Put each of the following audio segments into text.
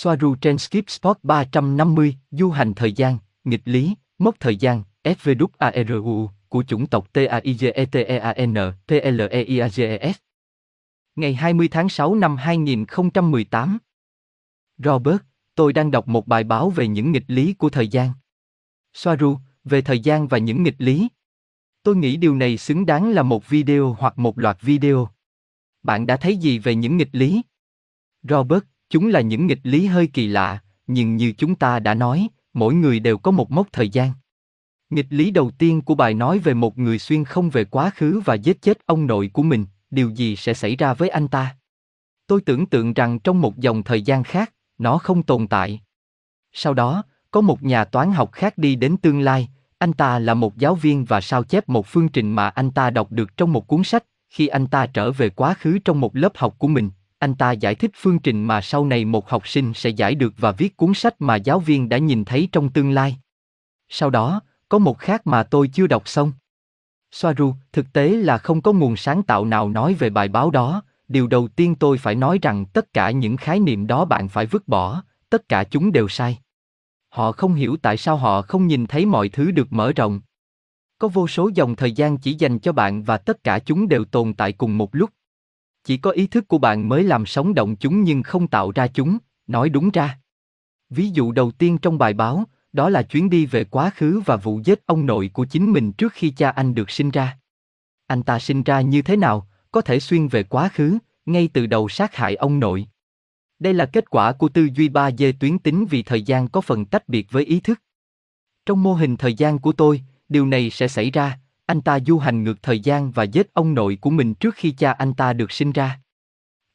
Soaru trên Skip Spot 350, du hành thời gian, nghịch lý, mốc thời gian, SVWARU, của chủng tộc TAIGETEAN, PLEIAGES. Ngày 20 tháng 6 năm 2018. Robert, tôi đang đọc một bài báo về những nghịch lý của thời gian. Soaru, về thời gian và những nghịch lý. Tôi nghĩ điều này xứng đáng là một video hoặc một loạt video. Bạn đã thấy gì về những nghịch lý? Robert, chúng là những nghịch lý hơi kỳ lạ, nhưng như chúng ta đã nói, mỗi người đều có một mốc thời gian. Nghịch lý đầu tiên của bài nói về một người xuyên không về quá khứ và giết chết ông nội của mình, điều gì sẽ xảy ra với anh ta? Tôi tưởng tượng rằng trong một dòng thời gian khác, nó không tồn tại. Sau đó, có một nhà toán học khác đi đến tương lai, anh ta là một giáo viên và sao chép một phương trình mà anh ta đọc được trong một cuốn sách, khi anh ta trở về quá khứ trong một lớp học của mình, anh ta giải thích phương trình mà sau này một học sinh sẽ giải được và viết cuốn sách mà giáo viên đã nhìn thấy trong tương lai. Sau đó, có một khác mà tôi chưa đọc xong. Soaru, thực tế là không có nguồn sáng tạo nào nói về bài báo đó, điều đầu tiên tôi phải nói rằng tất cả những khái niệm đó bạn phải vứt bỏ, tất cả chúng đều sai. Họ không hiểu tại sao họ không nhìn thấy mọi thứ được mở rộng. Có vô số dòng thời gian chỉ dành cho bạn và tất cả chúng đều tồn tại cùng một lúc. Chỉ có ý thức của bạn mới làm sống động chúng nhưng không tạo ra chúng, nói đúng ra. Ví dụ đầu tiên trong bài báo, đó là chuyến đi về quá khứ và vụ giết ông nội của chính mình trước khi cha anh được sinh ra. Anh ta sinh ra như thế nào, có thể xuyên về quá khứ, ngay từ đầu sát hại ông nội. Đây là kết quả của tư duy 3D tuyến tính vì thời gian có phần tách biệt với ý thức. Trong mô hình thời gian của tôi, điều này sẽ xảy ra, anh ta du hành ngược thời gian và giết ông nội của mình trước khi cha anh ta được sinh ra.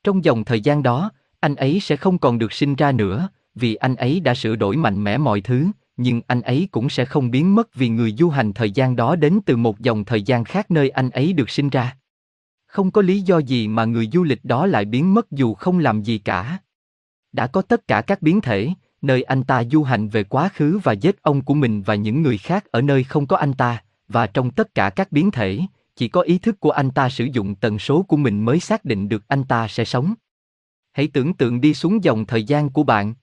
Trong dòng thời gian đó, anh ấy sẽ không còn được sinh ra nữa, vì anh ấy đã sửa đổi mạnh mẽ mọi thứ, nhưng anh ấy cũng sẽ không biến mất vì người du hành thời gian đó đến từ một dòng thời gian khác nơi anh ấy được sinh ra. Không có lý do gì mà người du lịch đó lại biến mất dù không làm gì cả. Đã có tất cả các biến thể, nơi anh ta du hành về quá khứ và giết ông của mình và những người khác ở nơi không có anh ta, và trong tất cả các biến thể, chỉ có ý thức của anh ta sử dụng tần số của mình mới xác định được anh ta sẽ sống. Hãy tưởng tượng đi xuống dòng thời gian của bạn.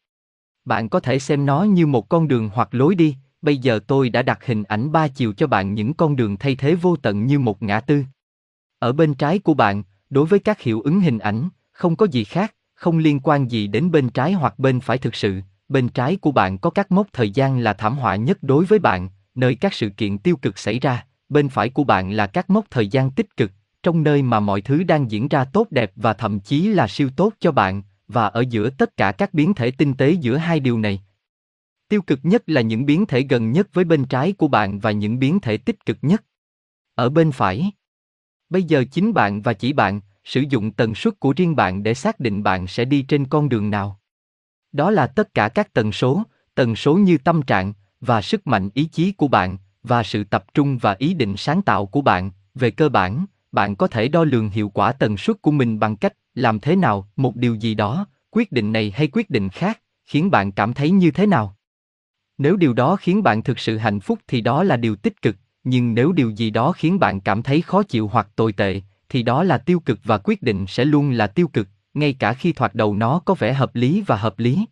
Bạn có thể xem nó như một con đường hoặc lối đi, bây giờ tôi đã đặt hình ảnh ba chiều cho bạn những con đường thay thế vô tận như một ngã tư. Ở bên trái của bạn, đối với các hiệu ứng hình ảnh, không có gì khác, không liên quan gì đến bên trái hoặc bên phải thực sự, bên trái của bạn có các mốc thời gian là thảm họa nhất đối với bạn, nơi các sự kiện tiêu cực xảy ra, bên phải của bạn là các mốc thời gian tích cực, trong nơi mà mọi thứ đang diễn ra tốt đẹp và thậm chí là siêu tốt cho bạn, và ở giữa tất cả các biến thể tinh tế giữa hai điều này. Tiêu cực nhất là những biến thể gần nhất với bên trái của bạn và những biến thể tích cực nhất. Ở bên phải. Bây giờ chính bạn và chỉ bạn, sử dụng tần suất của riêng bạn để xác định bạn sẽ đi trên con đường nào. Đó là tất cả các tần số, tần số như tâm trạng và sức mạnh ý chí của bạn và sự tập trung và ý định sáng tạo của bạn, về cơ bản, bạn có thể đo lường hiệu quả tần suất của mình bằng cách làm thế nào một điều gì đó, quyết định này hay quyết định khác, khiến bạn cảm thấy như thế nào. Nếu điều đó khiến bạn thực sự hạnh phúc thì đó là điều tích cực, nhưng nếu điều gì đó khiến bạn cảm thấy khó chịu hoặc tồi tệ, thì đó là tiêu cực và quyết định sẽ luôn là tiêu cực, ngay cả khi thoạt đầu nó có vẻ hợp lý và hợp lý.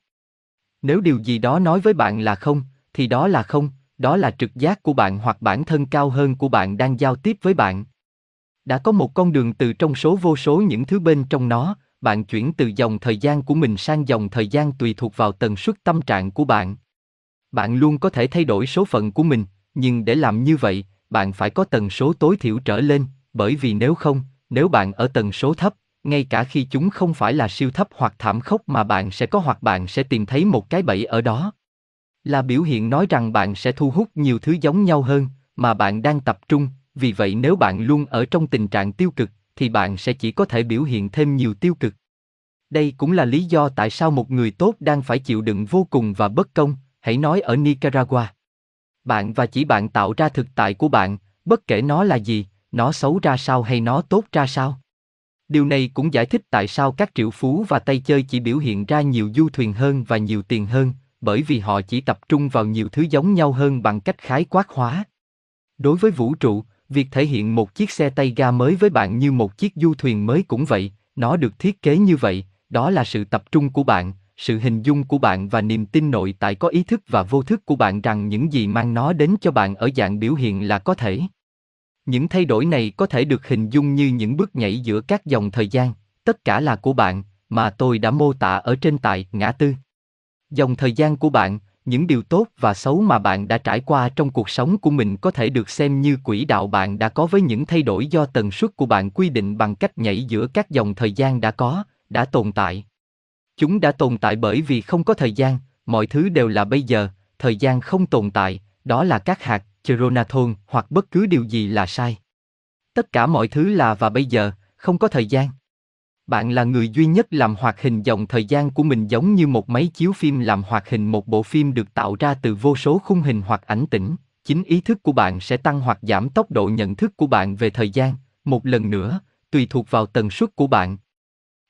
Nếu điều gì đó nói với bạn là không, thì đó là không, đó là trực giác của bạn hoặc bản thân cao hơn của bạn đang giao tiếp với bạn. Đã có một con đường từ trong số vô số những thứ bên trong nó, bạn chuyển từ dòng thời gian của mình sang dòng thời gian tùy thuộc vào tần suất tâm trạng của bạn. Bạn luôn có thể thay đổi số phận của mình, nhưng để làm như vậy, bạn phải có tần số tối thiểu trở lên, bởi vì nếu không, nếu bạn ở tần số thấp, ngay cả khi chúng không phải là siêu thấp hoặc thảm khốc mà bạn sẽ có hoặc bạn sẽ tìm thấy một cái bẫy ở đó. Là biểu hiện nói rằng bạn sẽ thu hút nhiều thứ giống nhau hơn, mà bạn đang tập trung, vì vậy nếu bạn luôn ở trong tình trạng tiêu cực, thì bạn sẽ chỉ có thể biểu hiện thêm nhiều tiêu cực. Đây cũng là lý do tại sao một người tốt đang phải chịu đựng vô cùng và bất công, hãy nói ở Nicaragua. Bạn và chỉ bạn tạo ra thực tại của bạn, bất kể nó là gì, nó xấu ra sao hay nó tốt ra sao. Điều này cũng giải thích tại sao các triệu phú và tay chơi chỉ biểu hiện ra nhiều du thuyền hơn và nhiều tiền hơn, bởi vì họ chỉ tập trung vào nhiều thứ giống nhau hơn bằng cách khái quát hóa. Đối với vũ trụ, việc thể hiện một chiếc xe tay ga mới với bạn như một chiếc du thuyền mới cũng vậy, nó được thiết kế như vậy, đó là sự tập trung của bạn, sự hình dung của bạn và niềm tin nội tại có ý thức và vô thức của bạn rằng những gì mang nó đến cho bạn ở dạng biểu hiện là có thể. Những thay đổi này có thể được hình dung như những bước nhảy giữa các dòng thời gian, tất cả là của bạn, mà tôi đã mô tả ở trên tại ngã tư. Dòng thời gian của bạn, những điều tốt và xấu mà bạn đã trải qua trong cuộc sống của mình có thể được xem như quỹ đạo bạn đã có với những thay đổi do tần suất của bạn quy định bằng cách nhảy giữa các dòng thời gian đã có, đã tồn tại. Chúng đã tồn tại bởi vì không có thời gian, mọi thứ đều là bây giờ, thời gian không tồn tại, đó là các hạt, Cheronathon hoặc bất cứ điều gì là sai. Tất cả mọi thứ là và bây giờ, không có thời gian. Bạn là người duy nhất làm hoạt hình dòng thời gian của mình giống như một máy chiếu phim làm hoạt hình một bộ phim được tạo ra từ vô số khung hình hoặc ảnh tĩnh. Chính ý thức của bạn sẽ tăng hoặc giảm tốc độ nhận thức của bạn về thời gian, một lần nữa, tùy thuộc vào tần suất của bạn.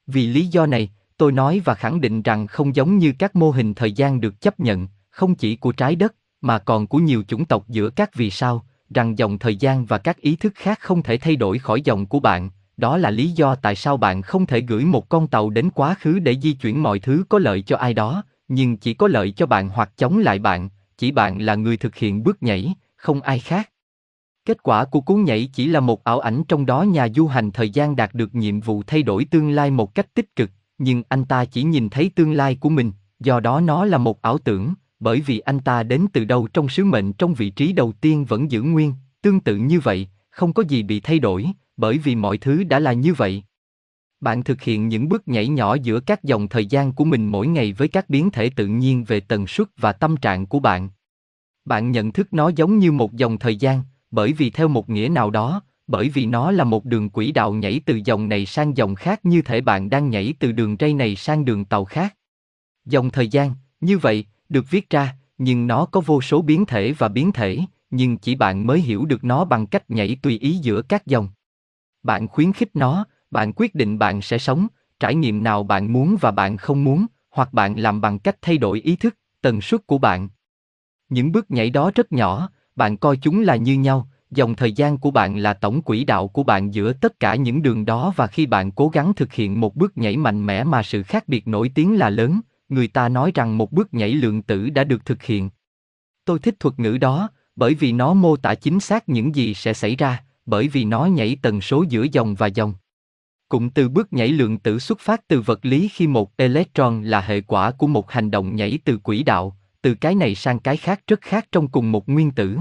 Vì lý do này, tôi nói và khẳng định rằng không giống như các mô hình thời gian được chấp nhận, không chỉ của trái đất, mà còn của nhiều chủng tộc giữa các vì sao, rằng dòng thời gian và các ý thức khác không thể thay đổi khỏi dòng của bạn, đó là lý do tại sao bạn không thể gửi một con tàu đến quá khứ để di chuyển mọi thứ có lợi cho ai đó, nhưng chỉ có lợi cho bạn hoặc chống lại bạn, chỉ bạn là người thực hiện bước nhảy, không ai khác. Kết quả của cú nhảy chỉ là một ảo ảnh trong đó nhà du hành thời gian đạt được nhiệm vụ thay đổi tương lai một cách tích cực, nhưng anh ta chỉ nhìn thấy tương lai của mình, do đó nó là một ảo tưởng, bởi vì anh ta đến từ đâu trong sứ mệnh trong vị trí đầu tiên vẫn giữ nguyên, tương tự như vậy, không có gì bị thay đổi, bởi vì mọi thứ đã là như vậy. Bạn thực hiện những bước nhảy nhỏ giữa các dòng thời gian của mình mỗi ngày với các biến thể tự nhiên về tần suất và tâm trạng của bạn. Bạn nhận thức nó giống như một dòng thời gian, bởi vì theo một nghĩa nào đó, bởi vì nó là một đường quỹ đạo nhảy từ dòng này sang dòng khác như thể bạn đang nhảy từ đường ray này sang đường tàu khác. Dòng thời gian, như vậy, được viết ra, nhưng nó có vô số biến thể và biến thể, nhưng chỉ bạn mới hiểu được nó bằng cách nhảy tùy ý giữa các dòng. Bạn khuyến khích nó, bạn quyết định bạn sẽ sống, trải nghiệm nào bạn muốn và bạn không muốn, hoặc bạn làm bằng cách thay đổi ý thức, tần suất của bạn. Những bước nhảy đó rất nhỏ, bạn coi chúng là như nhau, dòng thời gian của bạn là tổng quỹ đạo của bạn giữa tất cả những đường đó và khi bạn cố gắng thực hiện một bước nhảy mạnh mẽ mà sự khác biệt nổi tiếng là lớn, người ta nói rằng một bước nhảy lượng tử đã được thực hiện. Tôi thích thuật ngữ đó, bởi vì nó mô tả chính xác những gì sẽ xảy ra, bởi vì nó nhảy tần số giữa dòng và dòng. Cụm từ bước nhảy lượng tử xuất phát từ vật lý khi một electron là hệ quả của một hành động nhảy từ quỹ đạo, từ cái này sang cái khác rất khác trong cùng một nguyên tử.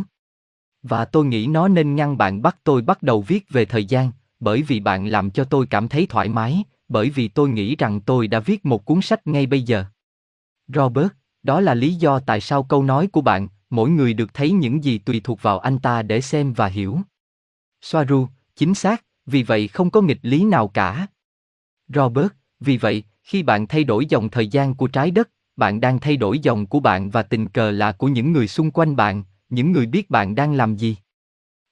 Và tôi nghĩ nó nên ngăn bạn bắt tôi bắt đầu viết về thời gian, bởi vì bạn làm cho tôi cảm thấy thoải mái, bởi vì tôi nghĩ rằng tôi đã viết một cuốn sách ngay bây giờ. Robert, đó là lý do tại sao câu nói của bạn, mỗi người được thấy những gì tùy thuộc vào anh ta để xem và hiểu. Soaru, chính xác, vì vậy không có nghịch lý nào cả. Robert, vì vậy, khi bạn thay đổi dòng thời gian của trái đất, bạn đang thay đổi dòng của bạn và tình cờ là của những người xung quanh bạn, những người biết bạn đang làm gì.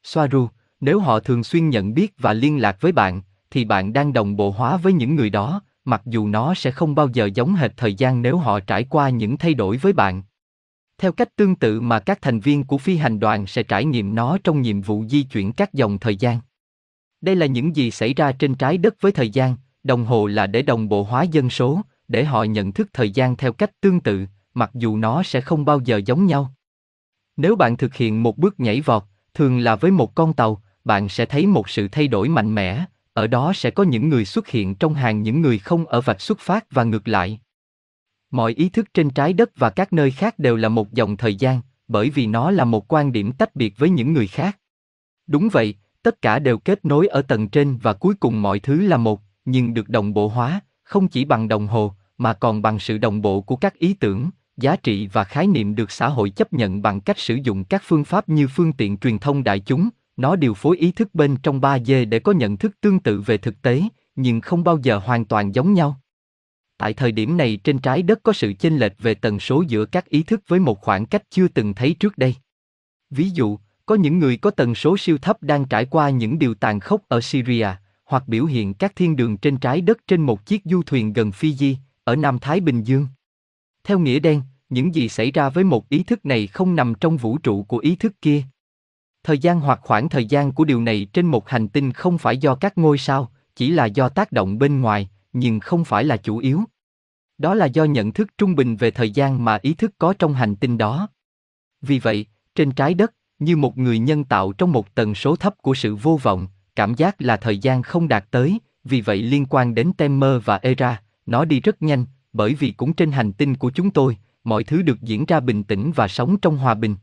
Soaru, nếu họ thường xuyên nhận biết và liên lạc với bạn, thì bạn đang đồng bộ hóa với những người đó, mặc dù nó sẽ không bao giờ giống hệt thời gian nếu họ trải qua những thay đổi với bạn. Theo cách tương tự mà các thành viên của phi hành đoàn sẽ trải nghiệm nó trong nhiệm vụ di chuyển các dòng thời gian. Đây là những gì xảy ra trên trái đất với thời gian, đồng hồ là để đồng bộ hóa dân số, để họ nhận thức thời gian theo cách tương tự, mặc dù nó sẽ không bao giờ giống nhau. Nếu bạn thực hiện một bước nhảy vọt, thường là với một con tàu, bạn sẽ thấy một sự thay đổi mạnh mẽ, ở đó sẽ có những người xuất hiện trong hàng những người không ở vạch xuất phát và ngược lại. Mọi ý thức trên trái đất và các nơi khác đều là một dòng thời gian, bởi vì nó là một quan điểm tách biệt với những người khác. Đúng vậy, tất cả đều kết nối ở tầng trên và cuối cùng mọi thứ là một, nhưng được đồng bộ hóa, không chỉ bằng đồng hồ, mà còn bằng sự đồng bộ của các ý tưởng, giá trị và khái niệm được xã hội chấp nhận bằng cách sử dụng các phương pháp như phương tiện truyền thông đại chúng, nó điều phối ý thức bên trong 3D để có nhận thức tương tự về thực tế, nhưng không bao giờ hoàn toàn giống nhau. Tại thời điểm này trên trái đất có sự chênh lệch về tần số giữa các ý thức với một khoảng cách chưa từng thấy trước đây. Ví dụ, có những người có tần số siêu thấp đang trải qua những điều tàn khốc ở Syria, hoặc biểu hiện các thiên đường trên trái đất trên một chiếc du thuyền gần Fiji, ở Nam Thái Bình Dương. Theo nghĩa đen, những gì xảy ra với một ý thức này không nằm trong vũ trụ của ý thức kia. Thời gian hoặc khoảng thời gian của điều này trên một hành tinh không phải do các ngôi sao, chỉ là do tác động bên ngoài, nhưng không phải là chủ yếu. Đó là do nhận thức trung bình về thời gian mà ý thức có trong hành tinh đó. Vì vậy, trên trái đất, như một người nhân tạo trong một tần số thấp của sự vô vọng, cảm giác là thời gian không đạt tới, vì vậy liên quan đến Temer và Era, nó đi rất nhanh, bởi vì cũng trên hành tinh của chúng tôi, mọi thứ được diễn ra bình tĩnh và sống trong hòa bình.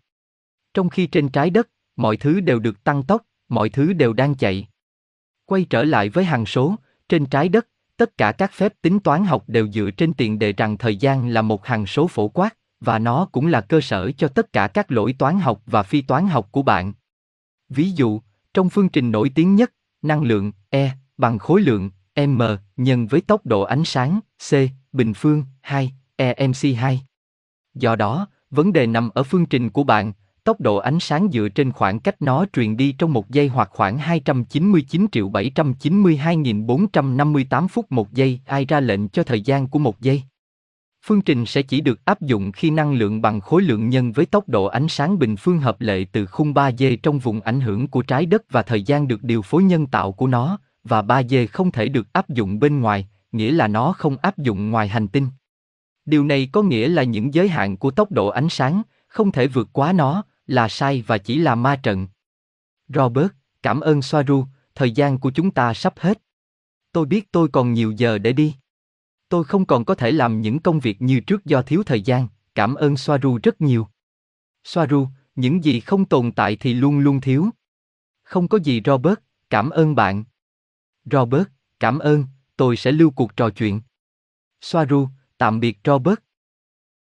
Trong khi trên trái đất, mọi thứ đều được tăng tốc, mọi thứ đều đang chạy. Quay trở lại với hằng số, trên trái đất, tất cả các phép tính toán học đều dựa trên tiền đề rằng thời gian là một hằng số phổ quát, và nó cũng là cơ sở cho tất cả các lỗi toán học và phi toán học của bạn. Ví dụ, trong phương trình nổi tiếng nhất, năng lượng E bằng khối lượng m nhân với tốc độ ánh sáng c bình phương 2 emc2. Do đó, vấn đề nằm ở phương trình của bạn, tốc độ ánh sáng dựa trên khoảng cách nó truyền đi trong một giây hoặc khoảng 299 triệu 792.458 phút một giây, ai ra lệnh cho thời gian của một giây. Phương trình sẽ chỉ được áp dụng khi năng lượng bằng khối lượng nhân với tốc độ ánh sáng bình phương hợp lệ từ khung 3D trong vùng ảnh hưởng của trái đất và thời gian được điều phối nhân tạo của nó, và 3D không thể được áp dụng bên ngoài, nghĩa là nó không áp dụng ngoài hành tinh. Điều này có nghĩa là những giới hạn của tốc độ ánh sáng, không thể vượt quá nó, là sai và chỉ là ma trận. Robert, cảm ơn Soaru, thời gian của chúng ta sắp hết. Tôi biết tôi còn nhiều giờ để đi. Tôi không còn có thể làm những công việc như trước do thiếu thời gian, cảm ơn Soaru rất nhiều. Soaru, những gì không tồn tại thì luôn luôn thiếu. Không có gì Robert, cảm ơn bạn. Robert, cảm ơn, tôi sẽ lưu cuộc trò chuyện. Soaru, tạm biệt Robert.